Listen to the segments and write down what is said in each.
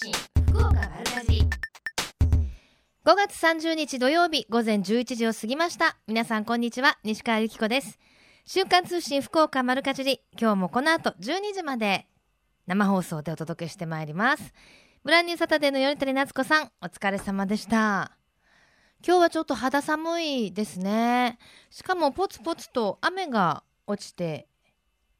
信福岡丸かじ5月30日土曜日午前11時を過ぎました。皆さんこんにちは。西川由紀子です。週刊通信福岡丸かじり。今日もこの後12時まで生放送でお届けしてまいります。ブランニューサタデーの米谷夏子さんお疲れ様でした。今日はちょっと肌寒いですね。しかもポツポツと雨が落ちて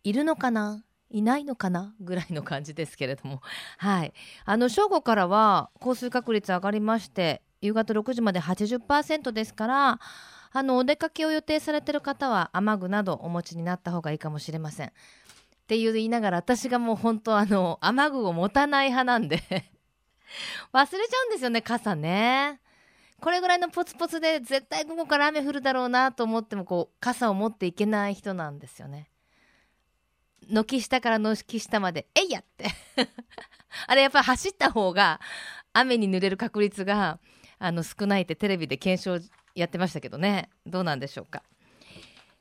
いるのかな？いないのかな？ぐらいの感じですけれども。はい。あの正午からは降水確率上がりまして夕方6時まで80%ですからあのお出かけを予定されている方は雨具などお持ちになった方がいいかもしれません。っていう言いながら私がもう本当あの雨具を持たない派なんで。忘れちゃうんですよね傘ね。これぐらいのポツポツで絶対午後から雨降るだろうなと思ってもこう傘を持っていけない人なんですよね。軒下から軒下まで「えいや!」って。あれやっぱ走った方が雨に濡れる確率があの少ないってテレビで検証やってましたけどね。どうなんでしょうか。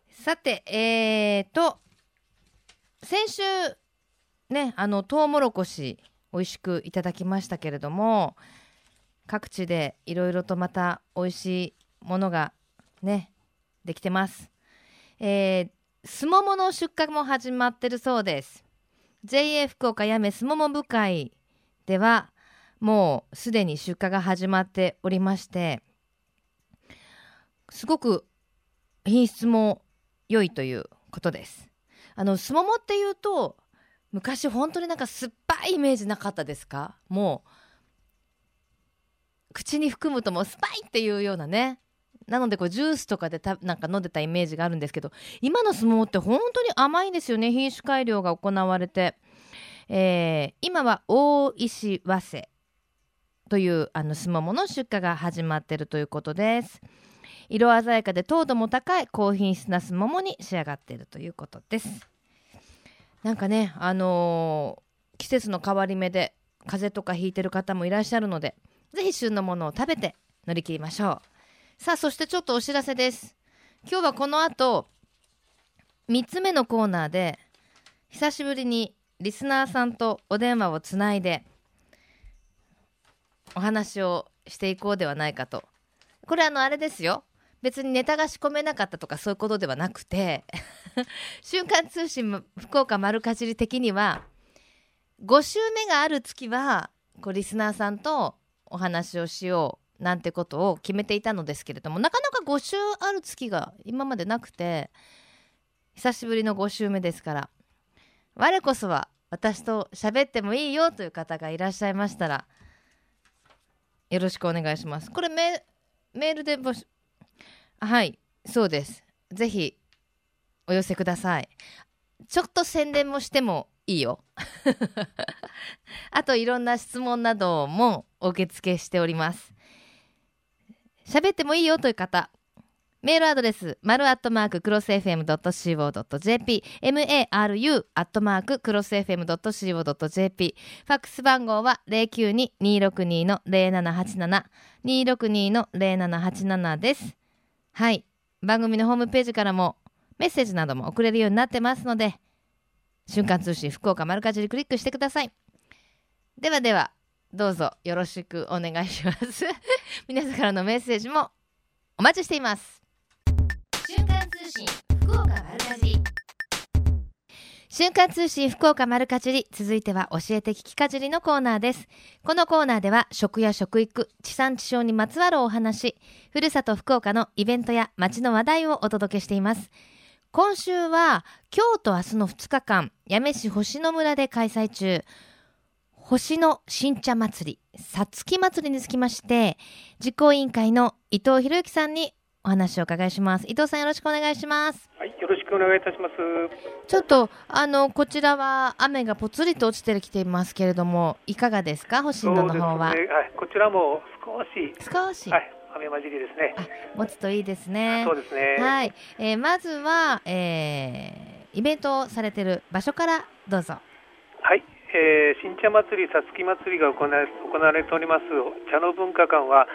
さてえーと先週ねあのトウモロコシ美味しくいただきましたけれども各地でいろいろとまた美味しいものがねできてます、えー、すももの出荷も始まってるそうです。JA 福岡やめすもも部会ではもうすでに出荷が始まっておりましてすごく品質も良いということです。あのすももっていうと昔本当になんか酸っぱいイメージなかったですか？もう口に含むともうスパイっていうようなねなのでこうジュースとかでたなんか飲んでたイメージがあるんですけど今の相撲って本当に甘いんですよね品種改良が行われて、えー、今は大石早生というあのスモモの出荷が始まっているということです。色鮮やかで糖度も高い高品質なスモモに仕上がっているということです。なんかねあのー、季節の変わり目で風邪とかひいてる方もいらっしゃるのでぜひ旬のものを食べて乗り切りましょう。さあそしてちょっとお知らせです。今日はこの後3つ目のコーナーで久しぶりにリスナーさんとお電話をつないでお話をしていこうではないかと。これあのあれですよ。別にネタが仕込めなかったとかそういうことではなくて 瞬間通信福岡丸かじり的には5週目がある月はこうリスナーさんとお話をしようなんてことを決めていたのですけれどもなかなか5週ある月が今までなくて久しぶりの5週目ですから我こそは私と喋ってもいいよという方がいらっしゃいましたらよろしくお願いします。これメールで募集はいそうです。ぜひお寄せください。ちょっと宣伝もしてもいいよ。あといろんな質問などもお受付しております。喋ってもいいよという方メールアドレス、マルアットマーククロス FM.co.jp、maru アットマーククロス FM.co.jp、ファックス番号は092-262-0787、262-0787です。はい。番組のホームページからもメッセージなども送れるようになってますので、瞬間通信福岡丸かじりクリックしてください。ではでは、どうぞよろしくお願いします。皆さんからのメッセージもお待ちしています。瞬間通信福岡丸かじり。瞬間通信福岡丸かじり続いては教えて聞きかじりのコーナーですこのコーナーでは食や食育地産地消にまつわるお話ふるさと福岡のイベントや街の話題をお届けしています今週は今日と明日の2日間八女市星野村で開催中星野新茶祭りさつき祭りにつきまして実行委員会の伊藤博之さんにお話を伺いします。伊藤さんよろしくお願いします。はいよろしくお願いいたします。ちょっとあのこちらは雨がぽつりと落ちてきていますけれどもいかがですか？星野の方は、ね、はい、こちらも少し少し、はい雨混じりですね。持つといいですね。そうですね。はい、えー、まずは、えー、イベントをされている場所からどうぞ。はい、えー、新茶祭り、さつき祭りが行わ行われております茶の文化館は、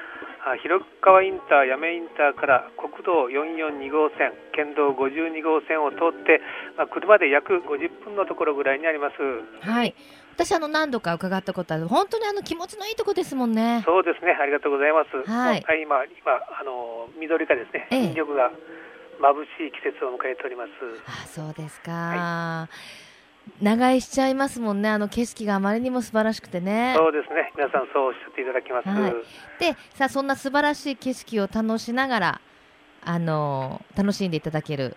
広川インター、八女インターから国道442号線、県道52号線を通って、まあ、車で約50分のところぐらいにあります。はい、私あの何度か伺ったことある。本当にあの気持ちのいいとこですもんね。そうですね。ありがとうございます、はい。もう今今あの緑がですね。ええ。新緑が眩しい季節を迎えております。あそうですか、長居しちゃいますもんね。あの景色があまりにも素晴らしくてね。そうですね。皆さんそうおっしゃっていただきます、はい。でさあそんな素晴らしい景色を楽しながらあの楽しんでいただける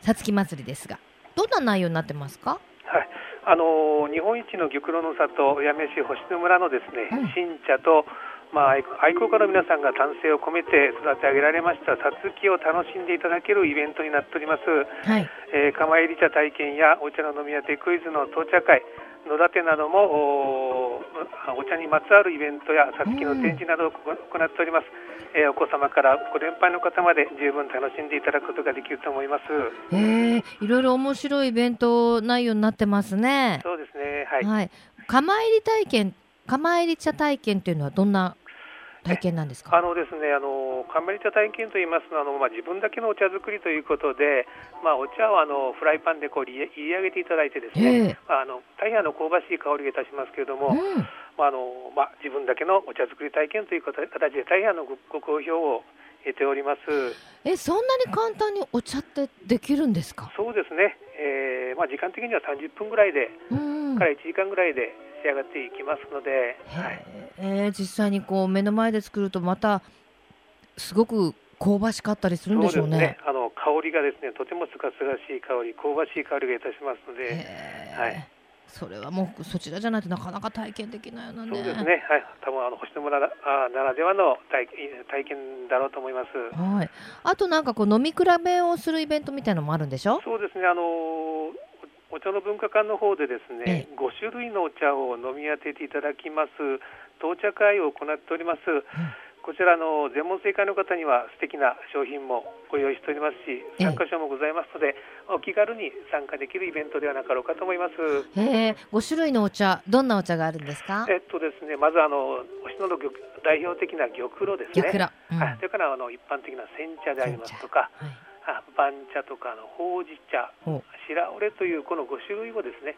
さつき祭りですがどんな内容になってますか？はい、あの日本一の玉露の里八女市星野村のですね、うん。新茶と、まあ、愛愛好家の皆さんが丹精を込めて育て上げられましたさつきを楽しんでいただけるイベントになっております、はい。えー、釜入り茶体験やお茶の飲み当てクイズの到茶会野立てなどもお茶にまつわるイベントやさつきの展示などを行行っております、えーお子様からご年配の方まで十分楽しんでいただくことができると思います。えー、いろいろ面白いイベント内容になってますね。そうですねはい。はい。釜入り体験釜入り茶体験っていうのはどんな体験なんですか？あのですね、あのカンマリ茶体験といいますのはあの、まあ、自分だけのお茶作りということで、まあ、お茶をあのフライパンでこう入れ入れ上げていただいてですね、ええ。まあ、あの大変あの香ばしい香りがいたしますけれども、うん。まああのまあ、自分だけのお茶作り体験という形で大変あのごご好評を得ております。えそんなに簡単にお茶ってできるんですか？そうですね、えーまあ、時間的には30分ぐらいで、うん。から1時間ぐらいで仕上がっていきますので、はい、へえ実際にこう目の前で作るとまたすごく香ばしかったりするんでしょうね。そうですねあの香りがですねとてもすがすがしい香り、香ばしい香りがいたしますので。はいそれはもうそちらじゃないとなかなか体験できないよね。そうですね、はい、多分あの星野村ならではの体体験だろうと思います。はい。あとなんかこう飲み比べをするイベントみたいのもあるんでしょ？そうですね、あのおお茶の文化館の方でですねえ、5種類のお茶を飲み当てていただきます到茶会を行っております。こちらの全問正解の方には素敵な商品もご用意しておりますし、ええ参加賞もございますので、お気軽に参加できるイベントではなかろうかと思います。へえ、5種類のお茶、どんなお茶があるんですか？えっとですね、まずあの星野の玉代表的な玉露ですね。玉露うんはい、それからあの一般的な煎茶でありますとか、はい。あ番茶とかあのほうじ茶、ほ白折れというこの5種類をですね、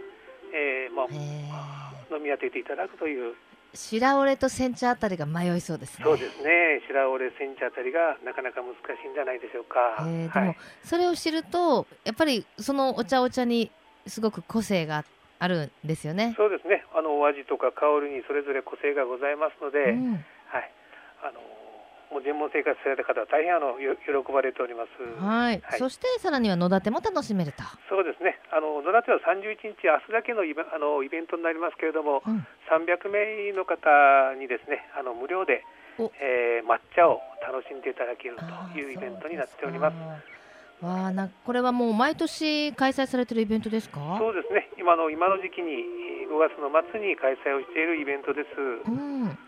えーまあ、え。飲み当てていただくという、白折れと煎茶あたりが迷いそうですね。そうですね、白折れ煎茶あたりがなかなか難しいんじゃないでしょうか。えーでもはい、それを知るとやっぱりそのお茶お茶にすごく個性があるんですよね。そうですね、あのお味とか香りにそれぞれ個性がございますので、うんはい、あのもう全問生活された方は大変あのよ喜ばれております。はい、はいそしてさらには野立ても楽しめると。そうですね。あの野立は31日、明日だけのイベあのイベントになりますけれども、うん300名の方にですね、あの無料でお、えー抹茶を楽しんでいただけるというイベントになっております。わあなこれはもう毎年開催されてるイベントですか？そうですね。今の今の時期に5月の末に開催をしているイベントです。うん。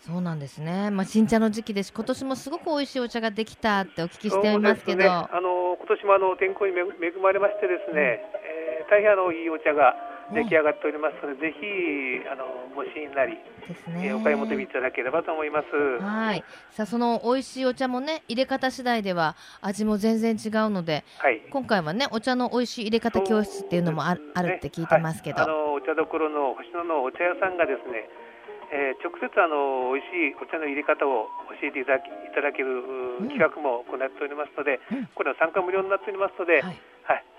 そうなんですね。まあ新茶の時期ですし、今年もすごく美味しいお茶ができたってお聞きしていますけど、ね。あの今年もあの天候に恵恵まれましてですね、えー大変あのいいお茶が出来上がっておりますので、ぜひあのご試飲なり、ですえね。ーお買い求めいただければと思います。はい。さあその美味しいお茶もね入れ方次第では味も全然違うので、はい。今回はねお茶の美味しい入れ方教室っていうのもあ,、ねあるって聞いてますけど、はいあのお茶どころの星野のお茶屋さんがですね、えー直接あの美味しいお茶の入れ方を教えていただきいただける企画も行っておりますので、うんこれは参加無料になっておりますので、ははい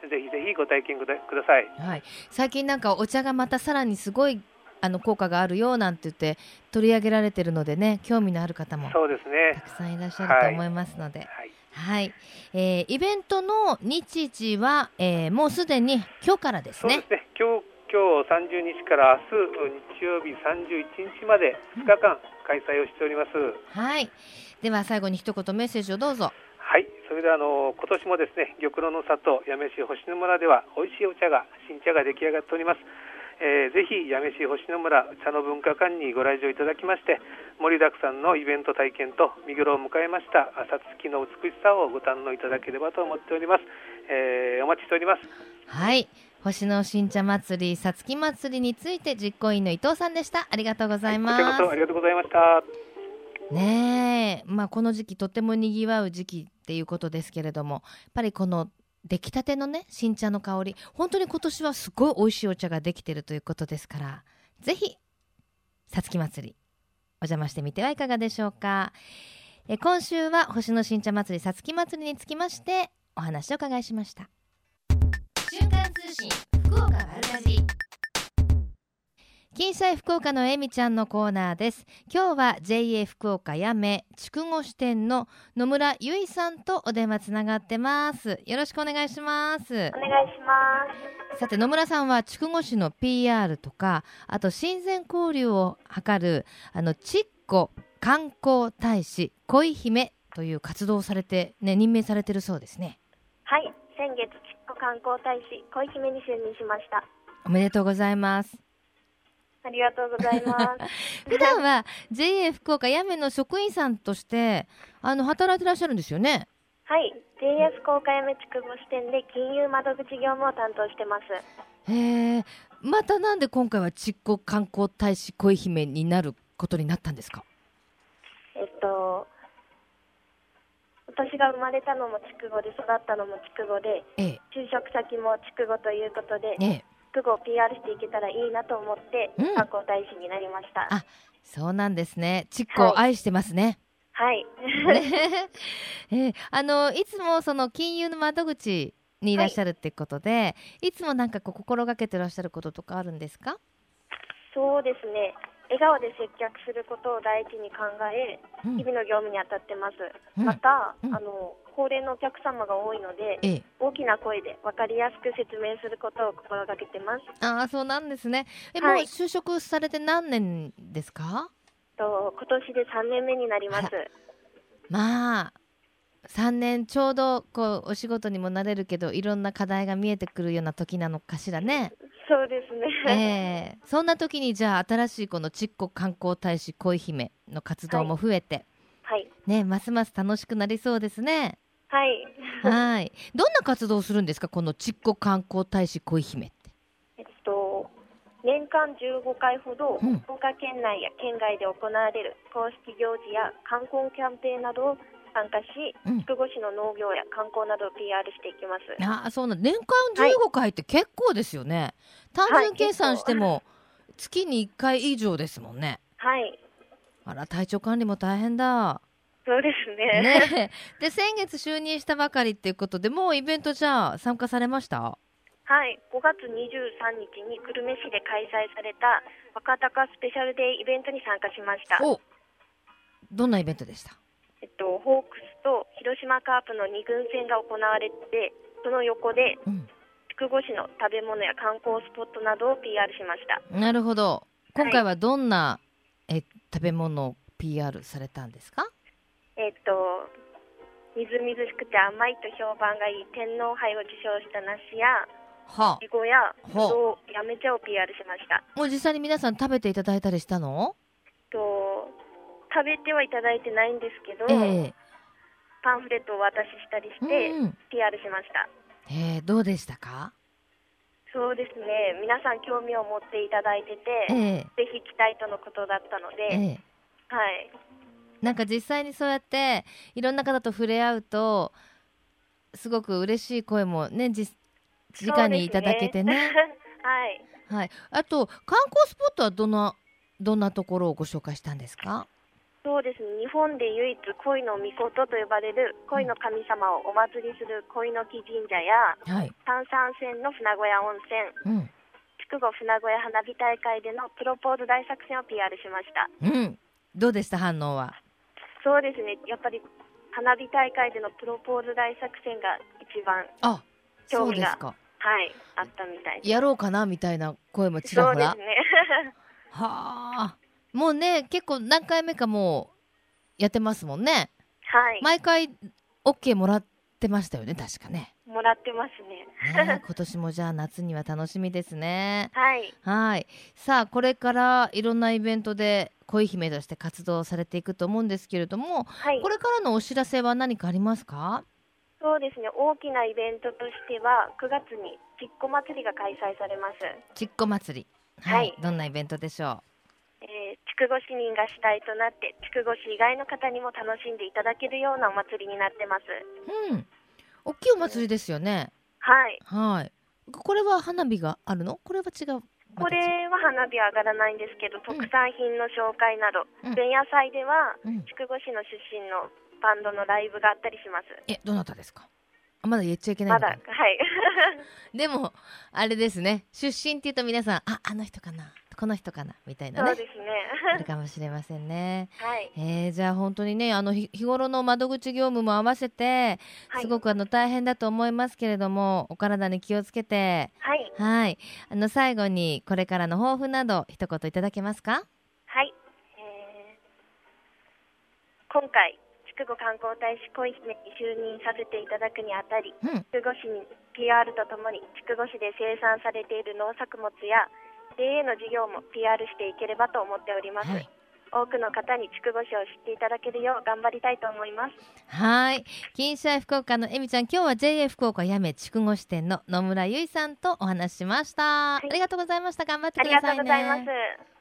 い、ぜひぜひご体験ください。はい、最近なんかお茶がまたさらにすごいあの効果があるよなんて言って取り上げられてるのでね興味のある方もそうですたね。くさんいらっしゃると思いますので、はい。はい、えーイベントの日時は、えーもうすでに今日からですねそうです。ね。今日今日30日から明日日曜日31日まで2日間開催をしております。はい、では最後に一言メッセージをどうぞ。はい、それではあの今年もですね玉露の里八女市星野村では美味しいお茶が新茶が出来上がっております。えーぜひ八女市星野村茶の文化館にご来場いただきまして盛りだくさんのイベント体験と見頃を迎えましたさつきの美しさをご堪能いただければと思っております。えーお待ちしております。はい、星の新茶祭りさつき祭りについて実行委員の伊藤さんでした。ありがとうございます。こちらこそありがとうございました。ねえ、まあ、この時期とてもにぎわう時期っていうことですけれどもやっぱりこの出来たてのね新茶の香り本当に今年はすごい美味しいお茶ができてるということですからぜひさつき祭りお邪魔してみてはいかがでしょうかえ今週は星の新茶祭りさつき祭りにつきましてお話を伺いしました瞬間通信福岡丸かじり。金彩福岡のえみちゃんのコーナーです。今日は JA 福岡やめ筑後支店の野村由衣さんとお電話つながってます。よろしくお願いします。お願いします。さて野村さんは筑後市の PR とかあと親善交流を図るあのちっこ観光大使恋姫という活動をされてね任命されてるそうですね。はい先月観光大使恋姫に就任しました。おめでとうございます。ありがとうございます。普段は JA 福岡やめの職員さんとしてあの働いてらっしゃるんですよね？はい。JA 福岡やめ筑後支店で金融窓口業務を担当してます。へえまたなんで今回はちっこ観光大使恋姫になることになったんですか？えっと私が生まれたのも筑後で育ったのも筑後でええ。就職先も筑後ということでええ。筑後を PR していけたらいいなと思ってうん。観光大使になりました、あそうなんですね。ちっこを愛してますね、はい。ね。えーあのいつもその金融の窓口にいらっしゃるってことで、い、つもなんかこう心がけてらっしゃることとかあるんですか、そうですね笑顔で接客することを第一に考えうん。日々の業務に当たってます、うん。また、うん。あの高齢のお客様が多いのでええ、大きな声で分かりやすく説明することを心がけてます。ああそうなんですね。え、はい。もう就職されて何年ですか？と今年で3年目になります。まあ3年ちょうどこうお仕事にもなれるけどいろんな課題が見えてくるような時なのかしらね。そうですね、ええ。そんな時にじゃあ新しいこのちっこ観光大使恋姫の活動も増えて、はい。ねますます楽しくなりそうですね。はい。はい。どんな活動をするんですか？このちっこ観光大使恋姫って。えっと年間15回ほどうん。福岡県内や県外で行われる公式行事や観光キャンペーンなどを参加しうん。筑後市の農業や観光などを PR していきますああそうなん年間15回って結構ですよね。単純計算しても月に1回以上ですもんね。はいあら体調管理も大変だ。そうですねねえ、で先月就任したばかりっていうことでもうイベントじゃあ参加されました？はい、5月23日に久留米市で開催された若鷹スペシャルデーイベントに参加しました。おどんなイベントでした？と、ホークスと広島カープの2軍戦が行われて、その横でうん。筑後市の食べ物や観光スポットなどを PR しました。なるほど。今回はどんな、え食べ物を PR されたんですか？えっと、みずみずしくて甘いと評判がいい天皇杯を受賞した梨やはいちごやぶどうやめ茶を PR しました。もう実際に皆さん食べていただいたりしたの？と食べてはいただいてないんですけど、えパンフレットをお渡ししたりしえて、うん PR しました。ええどうでしたか？そうですね。皆さん興味を持っていただいてて、ええ。ぜひ来たいとのことだったので、ええ。はい。なんか実際にそうやっていろんな方と触れ合うとすごく嬉しい声もねじ直にいただけてね。そうです はい。はい、あと観光スポットはどんなどんなところをご紹介したんですか？そうですね。日本で唯一恋の御事と呼ばれる恋の神様をお祭りする恋の木神社やはい、炭酸泉の船小屋温泉、うん筑後船小屋花火大会でのプロポーズ大作戦を PR しました。うん、どうでした？反応は？そうですね。やっぱり花火大会でのプロポーズ大作戦が一番あ興味がそうですかはいあったみたい。やろうかなみたいな声もちらほらそうですね。はあもうね結構何回目かもうやってますもんねはい。毎回 OK もらってましたよね確かねもらってますね。ね 今年もじゃあ夏には楽しみですねはい。はいさあこれからいろんなイベントで恋姫として活動されていくと思うんですけれどもはいこ。れからのお知らせは何かありますか？そうですね。大きなイベントとしては9月にちっこ祭りが開催されます。ちっこ祭りはい、はいどんなイベントでしょえー、筑後市民が主体となって筑後市以外の方にも楽しんでいただけるようなお祭りになってます。ううん大きいお祭りですよねはい。はい。これは花火があるの？これは違う。これは花火は上がらないんですけど、特産品の紹介など、うん前夜祭では、うん筑後市の出身のバンドのライブがあったりします。え、どなたですか？あまだ言っちゃいけないまだ、のかなはい。でも、あれですね。出身っていうと皆さん、あ、あの人かなこの人かなみたいなね。そうですね。あるかもしれませんね。はい。えー、じゃあ本当にね、あの、ひ日頃の窓口業務も合わせて、はいすごくあの大変だと思いますけれども、お体に気をつけて、はい。はい。あの、最後にこれからの抱負など、一言いただけますか？はい。えー今回、筑後観光大使恋姫に就任させていただくにあたり、うん。筑後市に PR とともに筑後市で生産されている農作物や JA の事業も PR していければと思っております、はい。多くの方に筑後市を知っていただけるよう頑張りたいと思いますはい。金シャイ福岡のえみちゃん、今日は JA 福岡やめ筑後支店の野村ゆいさんとお話ししました。いありがとうございました。頑張ってありがとくださいうね。ございます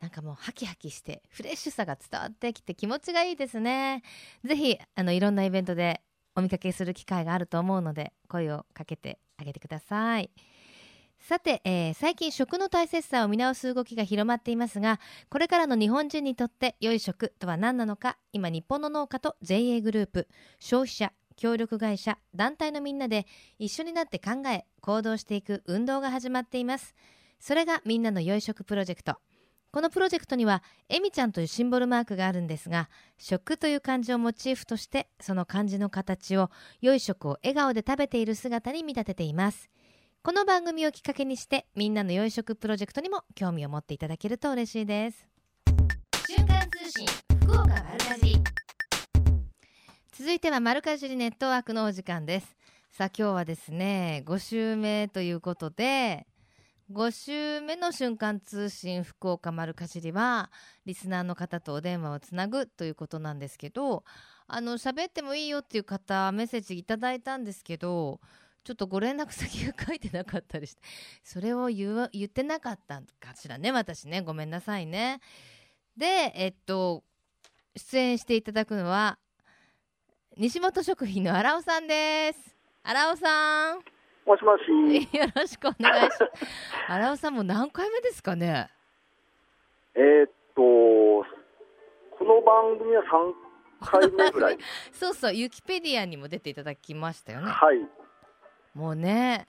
なんかもうハキハキしてフレッシュさが伝わってきて気持ちがいいですね。ぜひあのいろんなイベントでお見かけする機会があると思うので声をかけてあげてください。さて、えー最近食の大切さを見直す動きが広まっていますがこれからの日本人にとって良い食とは何なのか今日本の農家と JA グループ消費者協力会社団体のみんなで一緒になって考え行動していく運動が始まっています。それがみんなの良い食プロジェクト。このプロジェクトにはえみちゃんというシンボルマークがあるんですが食という漢字をモチーフとしてその漢字の形を良い食を笑顔で食べている姿に見立てています。この番組をきっかけにしてみんなの良い食プロジェクトにも興味を持っていただけると嬉しいです。瞬間通信福岡丸かじり。続いては丸かじりネットワークのお時間です。さあ今日はですね5週目ということで5週目の瞬間通信福岡丸かじりはリスナーの方とお電話をつなぐということなんですけどあの喋ってもいいよっていう方メッセージいただいたんですけどちょっとご連絡先が書いてなかったりしてそれを言わ言ってなかったかしらね私ねごめんなさいねでえっと出演していただくのは西本食品の荒尾さんです荒尾さんもしもし。よろしくお願いします。荒尾さんもう何回目ですかね？えーっと、この番組は3回目ぐらい。そうそう、ユキペディアにも出ていただきましたよね。はい。もうね、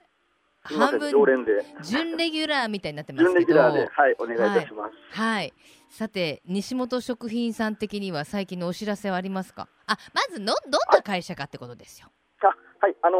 半分常連で。準レギュラーみたいになってます準けど。レギュラーで、はい、お願いいたします。はい。さて、西本食品さん的には最近のお知らせはありますか？あ、まずの、どんな会社かってことですよ。あはい、あの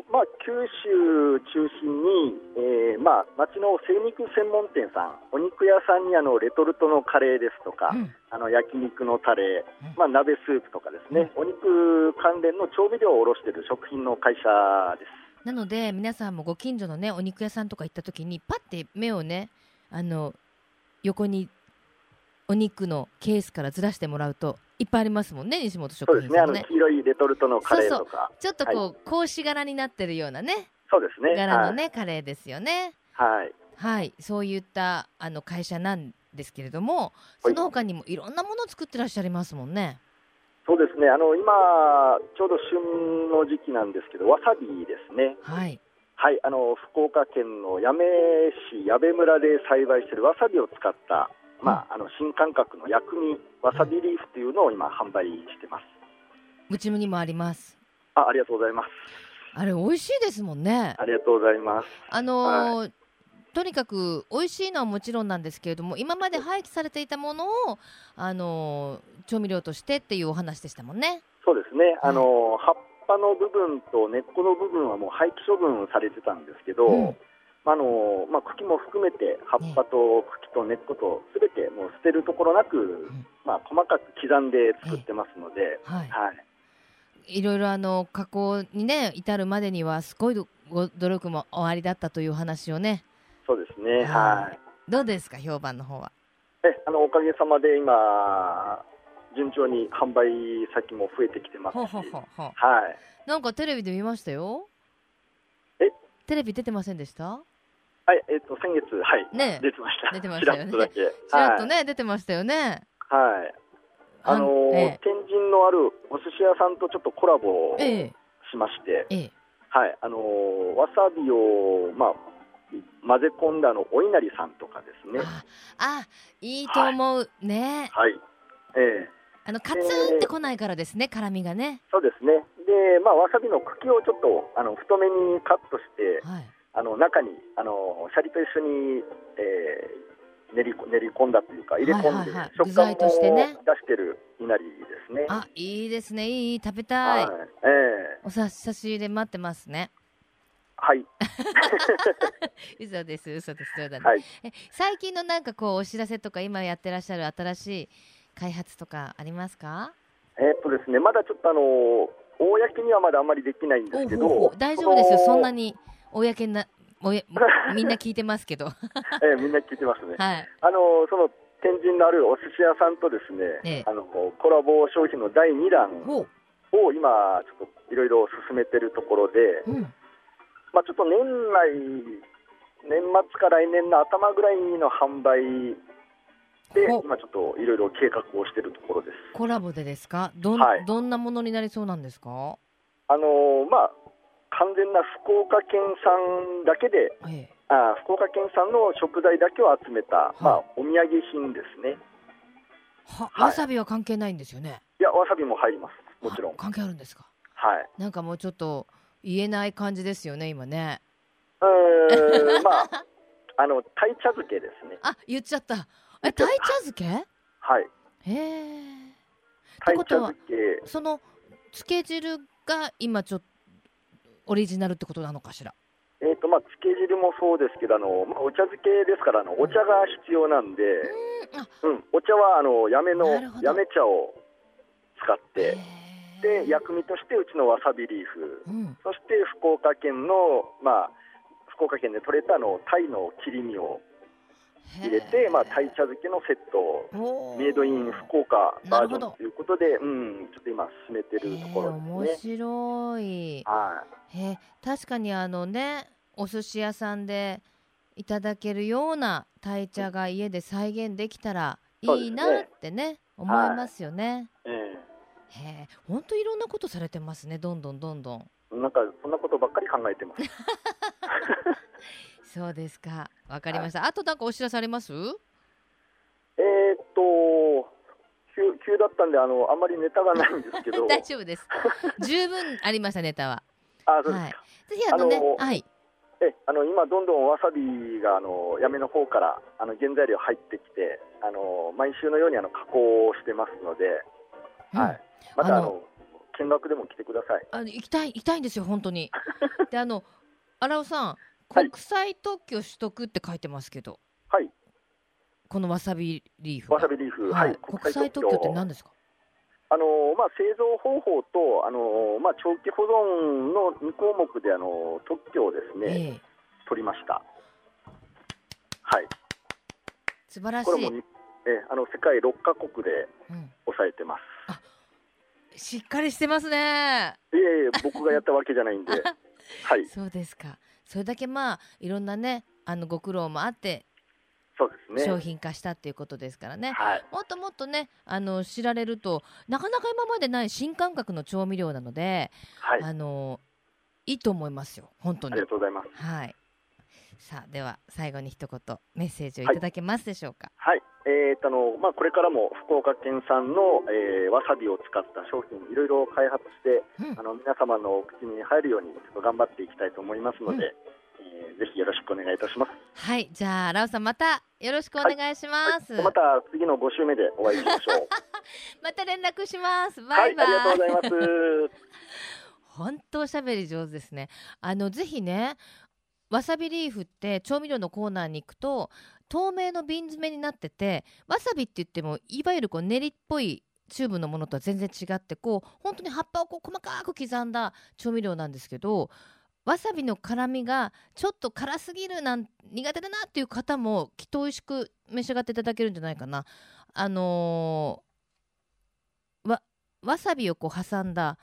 ーまあ、九州中心に、えーまあ、町の精肉専門店さん、お肉屋さんにあのレトルトのカレーですとか、うん。あの焼肉のタレうん、まあ、鍋スープとかですね、お肉関連の調味料を卸している食品の会社です。なので、皆さんもご近所のね、お肉屋さんとか行った時に、パッて目をね、あの、横にお肉のケースからずらしてもらうと、いっぱいありますもんね、西本そう食ですね、あの品さんもね。黄色いレトルトのカレーとか、ちょっとこう、格子柄になってるようなね、そうですね。柄のね、カレーですよね。はい。はいはい、そういったあの会社なんですけれども、その他にもいろんなものを作ってらっしゃいますもんね。そうですね、あの今、ちょうど旬の時期なんですけど、わさびですね、はい。はい、あの福岡県の八女市矢部村で栽培しているわさびを使った、まあ、あの新感覚の薬味、わさびリーフというのを今、販売してます。うちにもあります。あありがとうございます。あれ美味しいですもんね。ありがとうございます。あのーとにかく美味しいのはもちろんなんですけれども、今まで廃棄されていたものをあのー調味料としてっていうお話でしたもんね。そうですね、あの葉っぱの部分と根っこの部分はもう廃棄処分されてたんですけど、うんまああのまあ、茎も含めて葉っぱと茎と根っことすべてもう捨てるところなく、まあ、細かく刻んで作ってますので、はい。はい、いろいろあの加工にね至るまでにはすごいどご努力も終わりだったというお話をね。そうですね、はいはい、どうですか評判の方は？えあのおかげさまで今、順調に販売先も増えてきてますし。はい、なんかテレビで見ましたよ。え？テレビ出てませんでした？はい、えっ、と、先月、はい、ね出てました。出てましたよねちらっとだけ。ちらっとね、出てましたよね。はい。はい。あのーえ天神のあるお寿司屋さんとちょっとコラボしまして、ええはい、あのーわさびを、まあ、混ぜ込んだあのお稲荷さんとかですね。ああいいと思う、ねはい。ええあのカツンってこないからですね辛みがねそうですね。で、まあ、わさびの茎をちょっと、あの、太めにカットして、はいあの、中に、あの、シャリと一緒に、えー練りこ練り込んだというか、入れ込んで、食感も具材としてね。出してる稲荷ですね。あいいですね。いい食べたい、はい。ええ。おさ差し入れ待ってますね。はい。嘘です嘘です。そうだね、はい。え最近のなんかこうお知らせとか今やってらっしゃる新しい開発とかありますか？えーっとですね、まだちょっとあの、公にはまだあんまりできないんですけど大丈夫ですよ。のそんなに公なおや みんな聞いてますけど。は えーみんな聞いてますね。い。あのその天神のあるお寿司屋さんとですね、ええ。あのコラボ商品の第2弾を今ちょっといろいろ進めてるところで、うん。まあちょっと年内年末か来年の頭ぐらいの販売で今ちょっといろいろ計画をしてるところです。コラボでですか？どん,、はい。どんなものになりそうなんですか？あのまあ完全な福岡県産だけでええ。あ福岡県産の食材だけを集めた、まあ、お土産品ですね。ははい。わさびは関係ないんですよね？いやわさびも入ります。もちろん。あ。関係あるんですか？はい。なんかもうちょっと言えない感じですよね今ね。うーん まあ、あの、鯛茶漬けですね。あ言っちゃった。え鯛茶漬け？はい。へえ鯛茶ことは漬け、そのつけ汁が今ちょっとオリジナルってことなのかしら？えっ、と、まあ、漬け汁もそうですけど、あの、まあ、お茶漬けですから、あの、お茶が必要なんで、うん。あ。うん、お茶は、あの、やめのやめ茶を使って、へで、え薬味としてうちのわさびリーフ、うん。そして福岡県の、まあ、福岡県で採れたあの鯛の切り身を入れて、まあ、鯛茶漬けのセットメイドイン福岡バージョンということで、うん、ちょっと今進めてるところですね。白い。はへえ確かにあのねお寿司屋さんでいただけるような鯛茶が家で再現できたらいいなってね思いますよね。い、えへえ本当いろんなことされてますねどんどんどんどん。えなんかそんなことばっかり考えてます。そうですか。わかりました、あとなんかお知らせあります？えーっと急急だったんであのあんまりネタがないんですけど。大丈夫です。十分ありましたネタは。あそうですか、はい。ぜひあのねはい。えあの今どんどんわさびがあのやめの方からあの原材料入ってきてあの毎週のようにあの加工をしてますので、うん。はい、またああのの見学でも来てください。あの行きたい行きたいんですよ本当に。であの荒尾さんはい国際特許取得って書いてますけど、はい、このわさびリーフが。わさびリーフ、はい、国際特許って何ですか？あのまあ、製造方法とあの、まあ、長期保存の2項目であの特許をですね、ええ。取りました。はい、素晴らしこれもい、えあの世界6カ国でうん、抑えてます。しっかりしてますね。いえいえ、僕がやったわけじゃないんで、はい、そうですかそれだけまあいろんなねあのご苦労もあってそうですね。商品化したっていうことですからね。はい、もっともっとねあの知られるとなかなか今までない新感覚の調味料なので、はい、あのいいと思いますよ。本当に。ありがとうございます。はい。さあでは最後に一言メッセージをい。ただけますでしょうか、はい、えーとあのまあ、これからも福岡県産の、えーわさびを使った商品、いろいろ開発して、うん。あの皆様のお口に入るように、ちょっと頑張っていきたいと思いますので、えーぜひよろしくお願いいたします。はい。じゃあラオさんまたよろしくお願いします、また次の5週目でお会いしましょう。また連絡します。バはい、イ。バイ、ありがとうございます。本当おしゃべり上手ですね。あのぜひねわさびリーフって調味料のコーナーに行くと透明の瓶詰めになっててわさびって言ってもいわゆるこう練りっぽいチューブのものとは全然違ってこう本当に葉っぱをこう細かく刻んだ調味料なんですけどわさびの辛みがちょっと辛すぎるなん苦手だなっていう方もきっと美味しく召し上がっていただけるんじゃないかな。あのーわわさびをこう挟んだ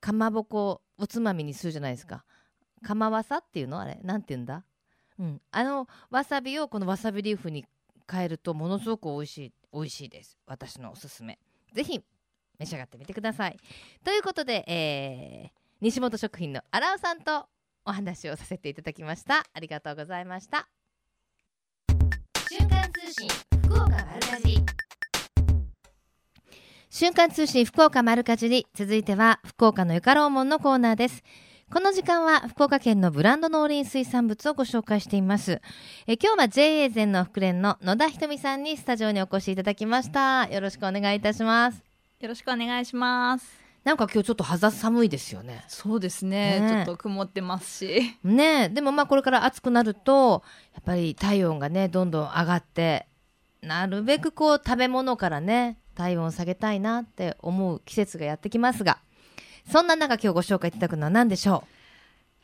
かまぼこおつまみにするじゃないですか。かまわさっていうの？あれ？なんて言うんだ？うん。あのわさびをこのわさびリーフに変えるとものすごく美味しい美味しいです。私のおすすめ。ぜひ召し上がってみてください。ということで、えー西本食品の荒尾さんとお話をさせていただきましたありがとうございました瞬間通信福岡丸かじり瞬間通信福岡丸かじり続いては福岡のゆかろうもんのコーナーですこの時間は福岡県のブランド農林水産物をご紹介しています。え今日は JA 全の福連の野田ひとみさんにスタジオにお越しいただきました。よろしくお願いいたします。よろしくお願いします。なんか今日ちょっと肌寒いですよね。そうですね。ねちょっと曇ってますし。ねえ。でもまあこれから暑くなるとやっぱり体温がねどんどん上がってなるべくこう食べ物からね体温を下げたいなって思う季節がやってきますがそんな中今日ご紹介いただくのは何でしょ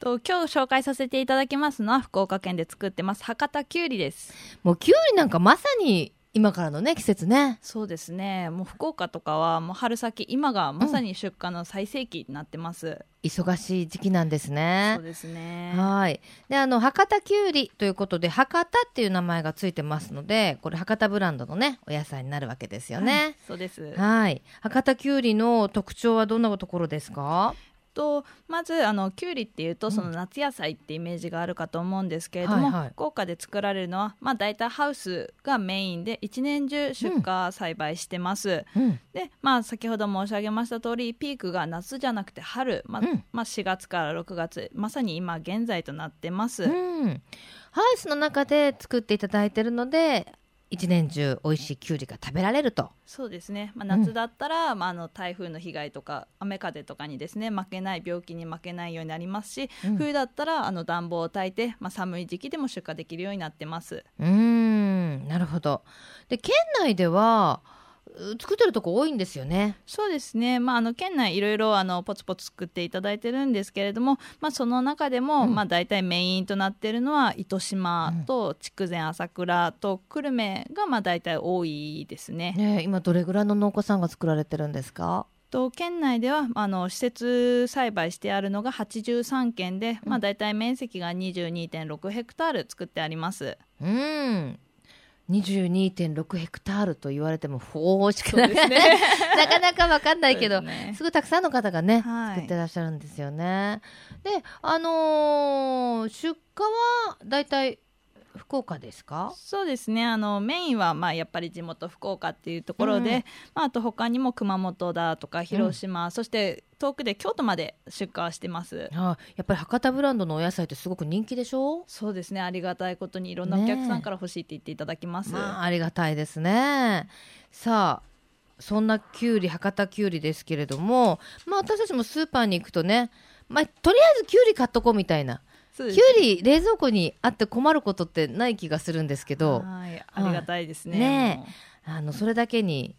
と今日紹介させていただきますのは福岡県で作ってます博多きゅうりです。うもうきゅうりなんかまさに今からのね季節ねそうですね。もう福岡とかはもう春先今がまさに出荷の最盛期になってます。忙しい時期なんですねそうですね。はい。で、あの、博多きゅうりということで、博多っていう名前がついてますので、これ博多ブランドのね、お野菜になるわけですよはいね。そうです。はい。博多きゅうりの特徴はどんなところですか？とまずあのきゅうりっていうとその夏野菜ってイメージがあるかと思うんですけれども、はいはい福岡で作られるのはまあ大体ハウスがメインで一年中出荷栽培してます。うん。でまあ先ほど申し上げました通りピークが夏じゃなくて春、まあうんまあ、4月から6月まさに今現在となってます、うん。ハウスの中で作っていただいてるので、一年中美味しいきゅうりが食べられると。そうですね、まあ、夏だったら、まあ、あの台風の被害とか雨風とかにですね負けない病気に負けないようになりますし、うん冬だったらあの暖房を焚いて、まあ、寒い時期でも出荷できるようになってますうーん。なるほど。で、県内では、う作ってるとこ多いんですよね。そうですね、まあ、あの県内いろいろあのポツポツ作っていただいてるんですけれども、まあ、その中でも、うんまあ、大体メインとなってるのは糸島と筑前朝倉と久留米がまあ大体多いですね。ねえ今どれぐらいの農家さんが作られてるんですか？と県内ではあの施設栽培してあるのが83軒で、まあ、大体面積が22.6ヘクタール作ってあります。うん。22.6ヘクタールと言われても、ほーしかなね なかなかわかんないけど、すね。すごいたくさんの方がね、はい。作ってらっしゃるんですよね。で、あのー出荷はだいたい福岡ですか？そうですねあのメインはまあやっぱり地元福岡っていうところで、うんまあ、あと他にも熊本だとか広島、そして遠くで京都まで出荷はしてます。あやっぱり博多ブランドのお野菜ってすごく人気でしょ？そうですねありがたいことにいろんなお客さんから欲しいって言っていただきます。まあ、ありがたいですね。さあ、そんなきゅうり、博多きゅうりですけれども、まあ私たちもスーパーに行くとね、まあとりあえずきゅうり買っとこうみたいな。きゅうり冷蔵庫にあって困ることってない気がするんですけど、はいありがたいですね。ねあのそれだけに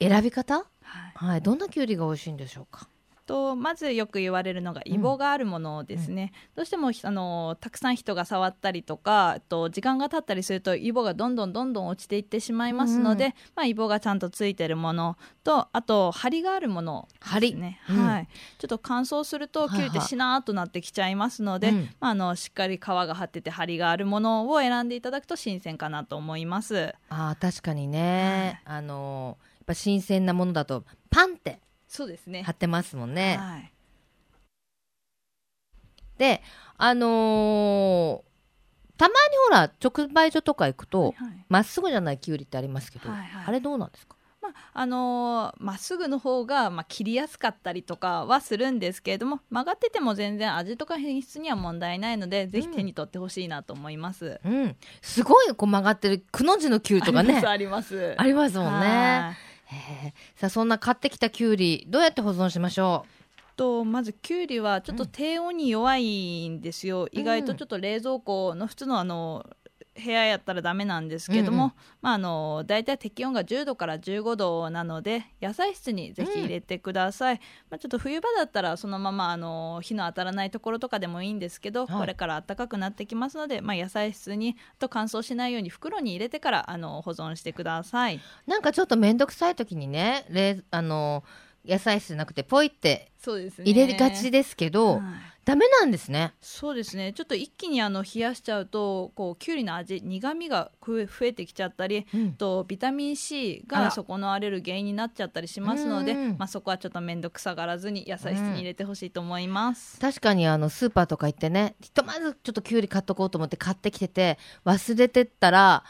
選び方、はい。はい、どんなきゅうりが美味しいんでしょうか？とまずよく言われるのがイボがあるものですね、どうしてもあのたくさん人が触ったりとかと時間が経ったりするとイボがどんどんどんどん落ちていってしまいますので、うん。まあ、イボがちゃんとついてるものとあと張りがあるものですね、うんはい、ちょっと乾燥するとはいはい。キュってしなーっとなってきちゃいますので、うん。まあ、あのしっかり皮が張ってて張りがあるものを選んでいただくと新鮮かなと思います。あー確かにね、あのやっぱ新鮮なものだとパンってそうですね貼ってますもんね。はいで、あのーたまにほら、直売所とか行くと、はいはいまっすぐじゃないきゅうりってありますけど、はいはいあれどうなんですか？まああのーまっすぐの方が、まあ、切りやすかったりとかはするんですけれども曲がってても全然味とか品質には問題ないので、ぜひ手に取ってほしいなと思います。うん。すごいこう曲がってる、くの字のきゅうりとかね。ありますありますありますもんね。さあ、そんな買ってきたきゅうり、どうやって保存しましょう？とまずきゅうりはちょっと低温に弱いんですよ、意外とちょっと冷蔵庫の普通のあの部屋やったらダメなんですけども、うんうん。まあ、あの大体適温が10度から15度なので野菜室にぜひ入れてください、まあ、ちょっと冬場だったらそのままあの火の当たらないところとかでもいいんですけど、はい。これから暖かくなってきますので、まあ、野菜室にあと乾燥しないように袋に入れてからあの保存してください。うなんかちょっとめんどくさい時にね、冷あの、野菜室じゃなくてポイってそうですね。入れがちですけど、はいダメなんですね。そうですね。ちょっと一気にあの冷やしちゃうとこうきゅうりの味苦みが増えてきちゃったり、うん。とビタミン C が損なわれる原因になっちゃったりしますので、まあ、そこはちょっと面倒くさがらずに野菜室に入れてほしいと思います。確かにあのスーパーとか行ってねひとまずちょっときゅうり買っとこうと思って買ってきてて忘れてったら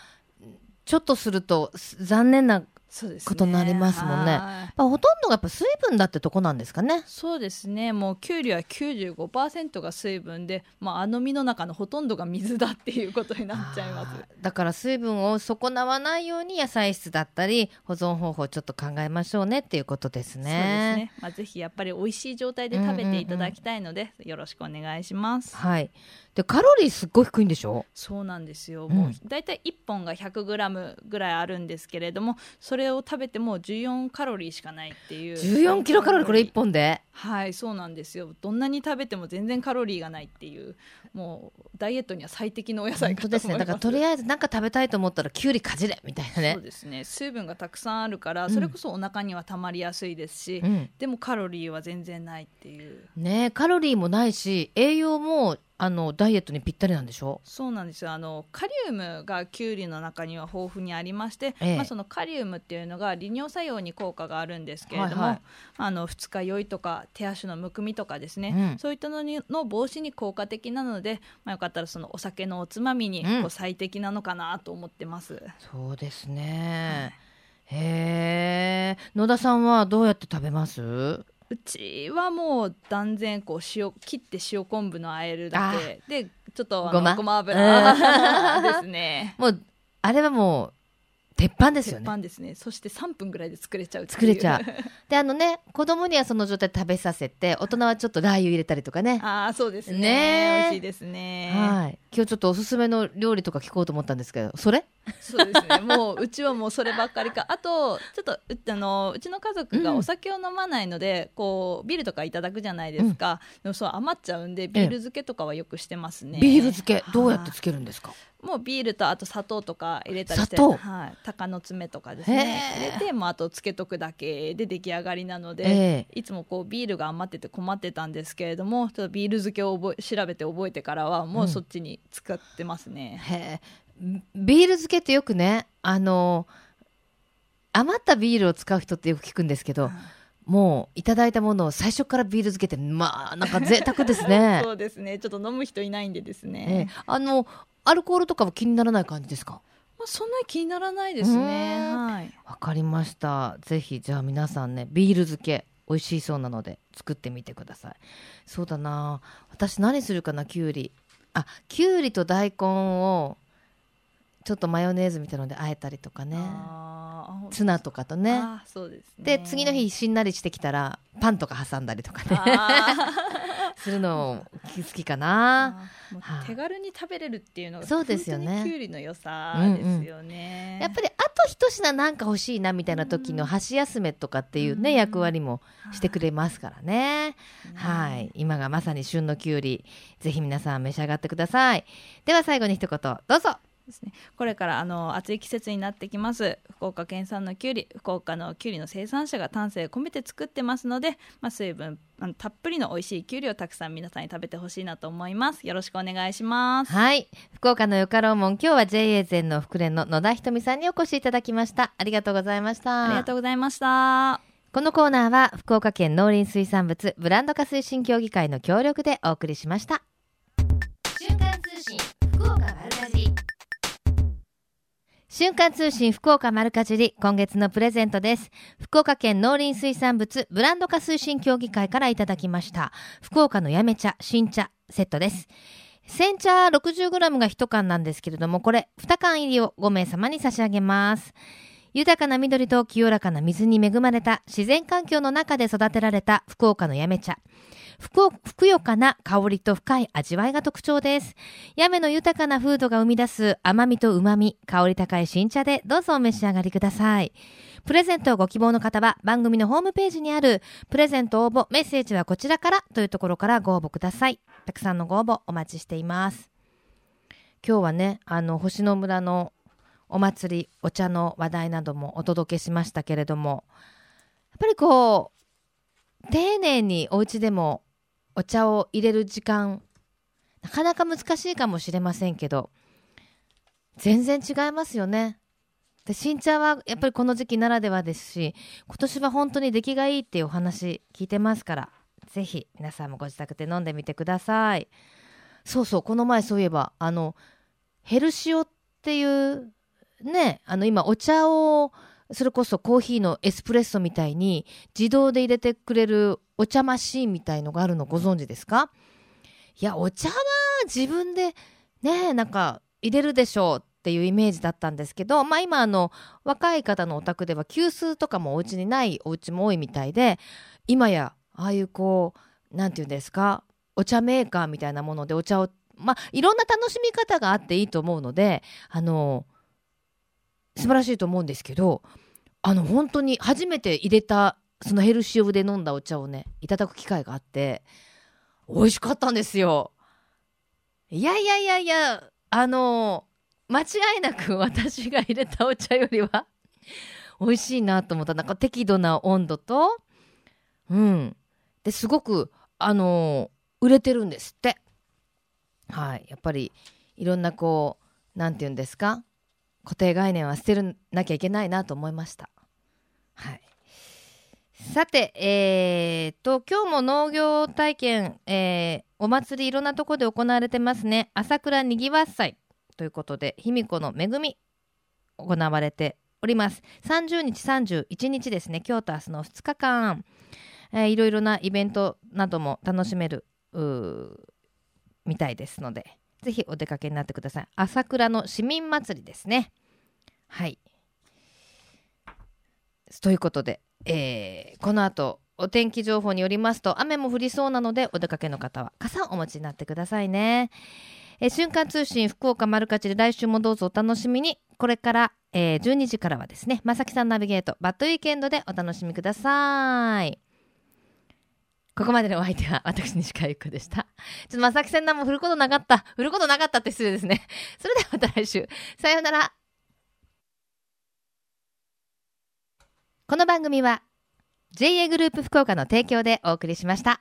ちょっとするとす残念なことになりますもんね。はい。まあ、ほとんどがやっぱ水分だってとこなんですかね。そうですね。もうきゅうりは95%が水分で、まあ、あの実の中のほとんどが水だっていうことになっちゃいます。だから水分を損なわないように野菜室だったり保存方法をちょっと考えましょうねっていうことですね。そうですね、まあ、ぜひやっぱり美味しい状態で食べていただきたいので、よろしくお願いします。はい。でカロリーすっごい低いんでしょ？そうなんですよ、うん。もうだいたい1本が 100g ぐらいあるんですけれどもそれを食べても14カロリーしかないっていう14キロカロリーこれ1本で？はいそうなんですよどんなに食べても全然カロリーがないっていうもうダイエットには最適のお野菜本当ですね。だからとりあえずなんか食べたいと思ったらきゅうりかじれみたいなねそう。ですね水分がたくさんあるから、うんそれこそお腹にはたまりやすいですし、うん。でもカロリーは全然ないっていうねカロリーもないし栄養もあのダイエットにぴったりなんでしょ？そうなんですよ。あのカリウムがきゅうりの中には豊富にありまして、ええ。まあ、そのカリウムっていうのが利尿作用に効果があるんですけれども、はいはい。あの二日酔いとか手足のむくみとかですね、うん。そういったのにの防止に効果的なので、まあ、よかったらそのお酒のおつまみにうん。こう最適なのかなと思ってます。そうですね。へえ。野田さんはどうやって食べます？うちはもう断然こう塩切って塩昆布のあえるだけでちょっとごま。ごま油ですね。もうあれはもう鉄板ですよ鉄ね。板ですね。そして3分ぐらいで作れちゃう作れちゃう。であのね子供にはその状態で食べさせて大人はちょっとラー油入れたりとかね。ああそうですねねえ美味しいですね。はい。今日ちょっとおすすめの料理とか聞こうと思ったんですけど、それ？そうですね。もううちはもうそればっかりか。あとちょっとうあのうちの家族がうんお酒を飲まないので、こうビールとかいただくじゃないですか。でもそう余っちゃうんでビール漬けとかはよくしてますね。ビール漬けどうやってはいつけるんですか？もうビールとあと砂糖とか入れたりして、はい、鷹の爪とかですね。入れて、もうあとつけとくだけで出来上がりなので、えいつもこうビールが余ってて困ってたんですけれどもちょっとビール漬けを覚え調べて覚えてからはもうそっちに使ってますね。へえ。ビール漬けってよくね、あの余ったビールを使う人ってよく聞くんですけど、もういただいたものを最初からビール漬けってまあなんか贅沢ですね。そうですね。ちょっと飲む人いないんでですええ。ね、あのアルコールとかは気にならない感じですか？まあ、そんなに気にならないですね。うんはいわかりました。ぜひじゃあ皆さんねビール漬け美味しそうなので作ってみてください。そうだな。私何するかなきゅうり。あきゅうりと大根をちょっとマヨネーズみたいなので和えたりとかね。ツナとかとね。そうですねで次の日しんなりしてきたらパンとか挟んだりとかねあするの好きかーな。手軽に食べれるっていうのがそうですよね本当にきゅうりの良さですよね。やっぱりあと一品なんか欲しいなみたいな時の箸休めとかっていうね、うん役割もしてくれますからね。ねはい。今がまさに旬のきゅうり、ぜひ皆さん召し上がってください。では最後に一言、どうぞ。ですね、これからあの暑い季節になってきます。福岡県産のきゅうり福岡のきゅうりの生産者が丹精込めて作ってますので、まあ、水分あのたっぷりの美味しいきゅうりをたくさん皆さんに食べてほしいなと思います。よろしくお願いします。はい。福岡のよかろうもん、今日は JA 全の福連の野田ひとみさんにお越しいただきました。ありがとうございました。ありがとうございました。このコーナーは福岡県農林水産物ブランド化推進協議会の協力でお送りしました。瞬間通信瞬間通信福岡丸かじり今月のプレゼントです。福岡県農林水産物ブランド化推進協議会からいただきました。福岡のやめ茶新茶セットです。煎茶 60g が1缶なんですけれどもこれ2缶入りを5名様に差し上げます。豊かな緑と清らかな水に恵まれた自然環境の中で育てられた福岡のやめ茶。ふくよかな香りと深い味わいが特徴です。やめの豊かな風土が生み出す甘みと旨み、香り高い新茶でどうぞお召し上がりください。プレゼントをご希望の方は番組のホームページにあるプレゼント応募メッセージはこちらからというところからご応募ください。たくさんのご応募お待ちしています。今日はね、あの、星野村のお祭り、お茶の話題などもお届けしましたけれども、やっぱりこう、丁寧にお家でもお茶を入れる時間なかなか難しいかもしれませんけど全然違いますよね。で新茶はやっぱりこの時期ならではですし今年は本当に出来がいいっていうお話聞いてますからぜひ皆さんもご自宅で飲んでみてくださいそうそうこの前そういえばあのヘルシオっていうねあの今お茶をそれこそコーヒーのエスプレッソみたいに自動で入れてくれるお茶マシーンみたいのがあるのご存知ですか？いやお茶は自分でねなんか入れるでしょうっていうイメージだったんですけど、まあ、今あの若い方のお宅では急須とかもお家にないお家も多いみたいで今やああいうこう何て言うんですか？お茶メーカーみたいなものでお茶をまあいろんな楽しみ方があっていいと思うのであの素晴らしいと思うんですけどあの本当に初めて入れたそのヘルシオで飲んだお茶をねいただく機会があって美味しかったんですよ。いやいやいやいやあの間違いなく 私が入れたお茶よりは美味しいなと思った。なんか適度な温度とうん。ですごくあの、売れてるんですって。はい。やっぱりいろんなこう何て言うんですか？固定概念は捨てるなきゃいけないなと思いました。はい。さて、えーと、今日も農業体験、えー、お祭りいろんなところで行われてますね。朝倉にぎわっ祭。ということで卑弥呼の恵み行われております。30日31日ですね。今日と明日の2日間、えー、いろいろなイベントなども楽しめるみたいですので。ぜひお出かけになってください朝倉の市民祭りですねはいということで、えー、この後お天気情報によりますと雨も降りそうなのでお出かけの方は傘をお持ちになってくださいね。えー、瞬間通信福岡丸かちで来週もどうぞお楽しみに。これから、えー、12時からはですね、まさきさんナビゲート、バッドウィーケンドでお楽しみください。ここまでのお相手は私、西川ゆっ子でした。ちょっとまさきせんなも振ることなかった。振ることなかったって失礼ですね。それではまた来週。さようなら。この番組は JA グループ福岡の提供でお送りしました。